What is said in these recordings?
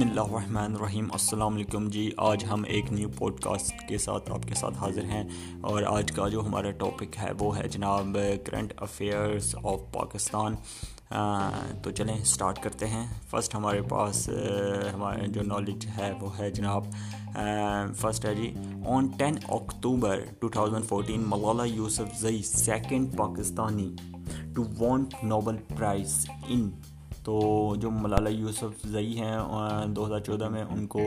بسم اللہ الرحمن الرحیم۔ السلام علیکم جی آج ہم ایک نیو پوڈ کاسٹ کے ساتھ آپ کے ساتھ حاضر ہیں اور آج کا جو ہمارا ٹاپک ہے وہ ہے جناب کرنٹ افیئرس آف پاکستان۔ تو چلیں سٹارٹ کرتے ہیں۔ فرسٹ ہمارے پاس ہمارے جو نالج ہے وہ ہے جناب فرسٹ ہے جی on ten October two thousand fourteen Malala Yousafzai second Pakistani to won Nobel prize in تو جو ملالہ یوسف زئی ہیں دو ہزار چودہ میں ان کو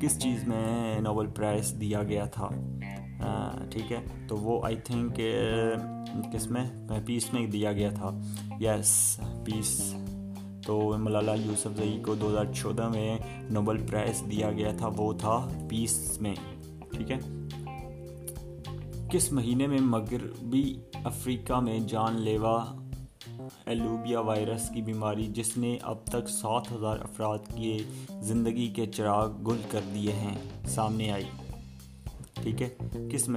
کس چیز میں نوبل پرائز دیا گیا تھا؟ ٹھیک ہے، تو وہ آئی تھنک کس میں؟ پیس میں دیا گیا تھا۔ یس پیس۔ تو ملالہ یوسف زئی کو دو ہزار چودہ میں نوبل پرائز دیا گیا تھا، وہ تھا پیس میں۔ ٹھیک ہے۔ کس مہینے میں مغربی افریقہ میں جان لیوا ایلوبیا وائرس کی بیماری جس نے اب تک سات ہزار افراد کی زندگی کے چراغ گل کر دیے ہیں۔ سامنے آئی۔ ٹھیک ہے۔ کس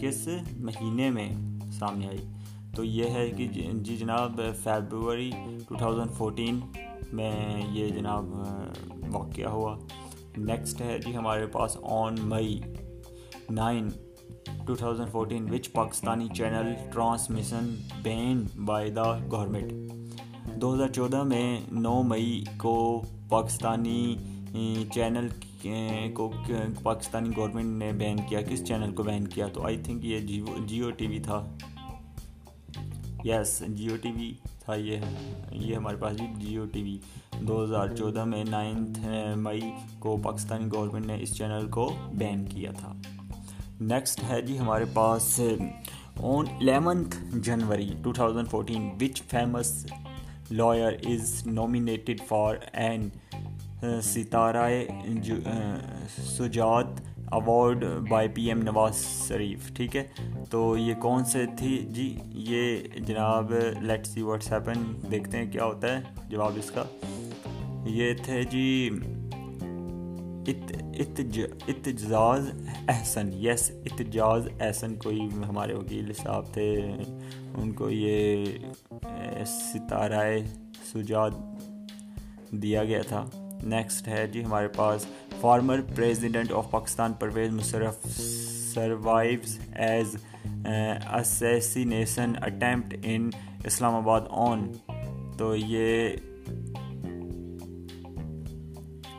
کس مہینے میں سامنے آئی؟ تو یہ ہے کہ جی, جی جناب فیبروری ٹو تھاؤزنڈ فورٹین میں یہ جناب واقعہ ہوا۔ نیکسٹ ہے جی ہمارے پاس on May nine two thousand fourteen which Pakistani channel transmission ban by the government دو ہزار چودہ میں نو مئی کو پاکستانی چینل کو، پاکستانی گورنمنٹ نے بین کیا. کس چینل کو بین کیا؟ تو آئی تھنک یہ جیو جیو ٹی وی تھا. یس جیو ٹی وی تھا یہ یہ ہمارے پاس جیو ٹی وی دو ہزار چودہ میں نائنتھ مئی کو پاکستانی گورنمنٹ نے اس چینل کو بین کیا تھا. نیکسٹ ہے جی ہمارے پاس on eleventh January two thousand fourteen which famous lawyer is nominated for an Sitara Shujaat award by P M Nawaz Sharif ٹھیک ہے؟ تو یہ کون سے تھی جی؟ یہ جناب لیٹ سی واٹس ہیپن دیکھتے ہیں کیا ہوتا ہے جواب اس کا۔ یہ تھے جی اتجاز احسن یس اتجاز احسن، کوئی ہمارے وکیل صاحب تھے، ان کو یہ ستارہ سجاد دیا گیا تھا۔ نیکسٹ ہے جی ہمارے پاس former president of Pakistan Pervez Musharraf survives as assassination attempt in Islamabad on تو یہ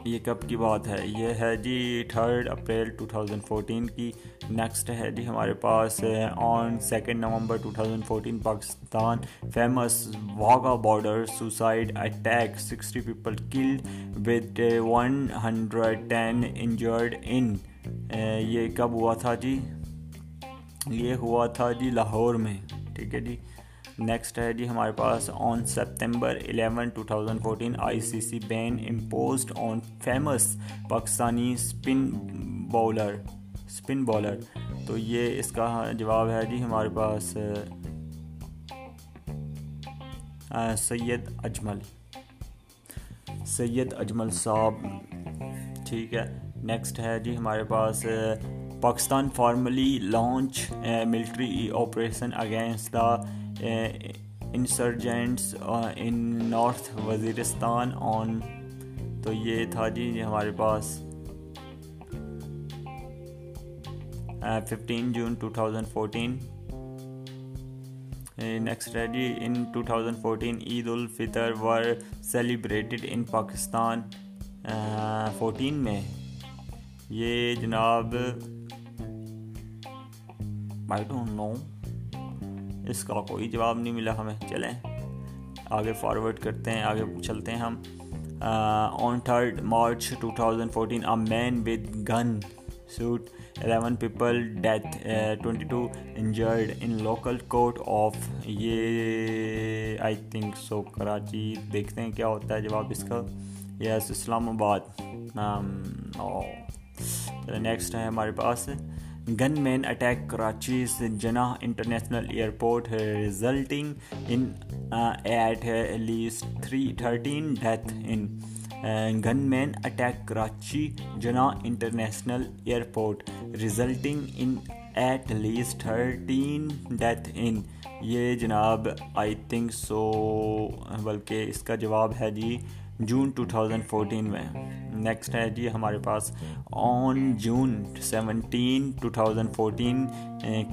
یہ کب کی بات ہے؟ یہ ہے جی third April two thousand fourteen کی نیکسٹ ہے جی ہمارے پاس on second November two thousand fourteen Pakistan famous Wagah border suicide attack sixty people killed with one hundred ten injured in یہ کب ہوا تھا جی؟ یہ ہوا تھا جی لاہور میں، ٹھیک ہے جی؟ نیکسٹ ہے جی ہمارے پاس on September eleven two thousand fourteen I C C ban imposed on famous Pakistani spin bowler spin bowler تو یہ اس کا جواب ہے جی ہمارے پاس سید اجمل سید اجمل صاحب۔ ٹھیک ہے۔ نیکسٹ ہے جی ہمارے پاس Pakistan formally launch military operation against the insurgents in north Waziristan on تو یہ تھا جی ہمارے پاس fifteen June two thousand fourteen next ہے جی in two thousand fourteen Eid ul-Fitr were celebrated in Pakistan fourteen میں. یہ جناب آئی ڈونٹ نو اس کا کوئی جواب نہیں ملا ہمیں۔ چلیں، آگے فارورڈ کرتے ہیں، آگے چلتے ہیں ہم۔ On third March two thousand fourteen a man with gun shoot eleven people death twenty two injured in local court of یہ آئی تھنک سو کراچی۔ دیکھتے ہیں کیا ہوتا ہے جواب اس کا۔ یس، اسلام آباد۔ نیکسٹ ہے ہمارے پاس۔ Gunman attack Karachi Jinnah international airport resulting in at least three thirteen death in gunman attack Karachi Jinnah international airport resulting in at least thirteen death in یہ جناب آئی تھنک سو بلکہ اس کا جواب ہے جی June two thousand fourteen میں۔ Next ہے جی ہمارے پاس on June seventeen two thousand fourteen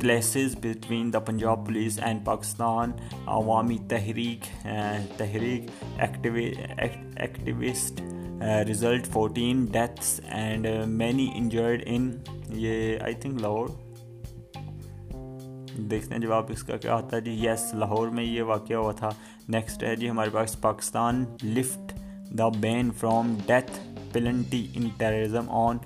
clashes between the Punjab police and Pakistan Awami Tehreek Tehreek activist result fourteen deaths and many injured in یہ آئی تھنک لاہور دیکھتے ہیں جواب اس کا کیا ہوتا ہے جی۔ یس لاہور میں یہ واقعہ ہوا تھا۔ نیکسٹ ہے جی ہمارے پاس Pakistan lift the ban from death penalty in terrorism on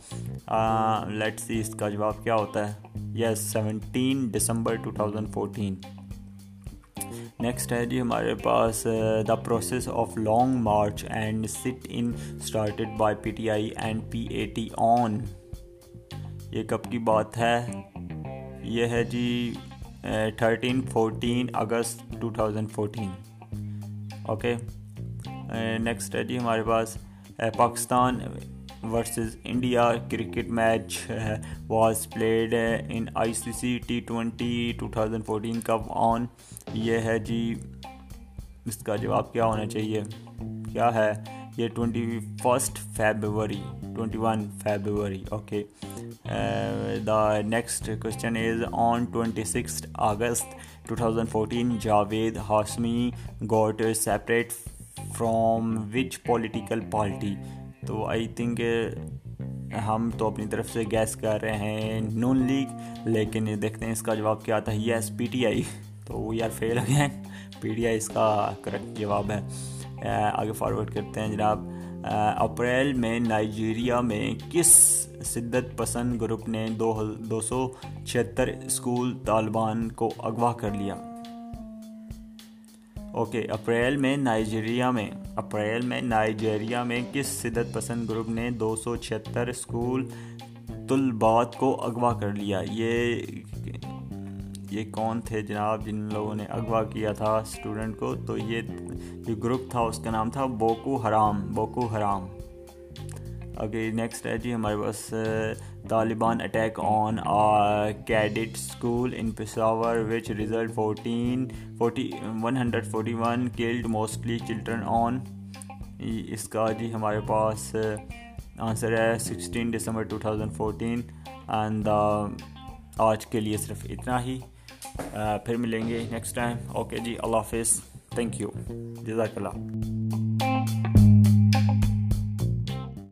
let see اس کا جواب کیا ہوتا ہے yes seventeen December two thousand fourteen next ہے جی ہمارے پاس the process of long march and sit in started by P T I and P A T on یہ کب کی بات ہے یہ ہے جی thirteen fourteen August two thousand fourteen okay next ہے جی ہمارے پاس Pakistan versus India cricket match was played in I C C T twenty two thousand fourteen کب آن یہ ہے جی اس کا جواب کیا ہونا چاہیے؟ کیا ہے؟ یہ twenty first February twenty one February okay the next question is on twenty six August two thousand fourteen Javed Hashmi got separate from which political party تو آئی تھنک ہم تو اپنی طرف سے گیس کر رہے ہیں نون لیگ لیکن دیکھتے ہیں اس کا جواب کیا آتا ہے یس پی ٹی آئی تو وہ یار فیل ہو گئے پی ٹی آئی اس کا کریکٹ جواب ہے۔ آگے فارورڈ کرتے ہیں جناب۔ اپریل میں نائجیریا میں کس شدت پسند گروپ نے دو دو سو چھہتر اسکول طالبان کو اغوا کر لیا؟ اوکے، اپریل میں نائجیریا میں، اپریل میں نائجیریا میں کس شدت پسند گروپ نے دو سو چھہتر اسکول طلبات کو اغوا کر لیا؟ یہ یہ کون تھے جناب جن لوگوں نے اغوا کیا تھا اسٹوڈنٹ کو؟ تو یہ جو گروپ تھا اس کا نام تھا Boko Haram Boko Haram. Okay next ہے جی ہمارے پاس Taliban attack on cadet school in Peshawar which result fourteen forty one hundred forty one killed mostly children on اس کا جی ہمارے پاس آنسر ہے sixteen December two thousand fourteen and آج کے لیے صرف اتنا ہی. پھر ملیں گے نیکسٹ ٹائم اوکے جی اللہ حافظ. تھینک یو جزاک اللہ.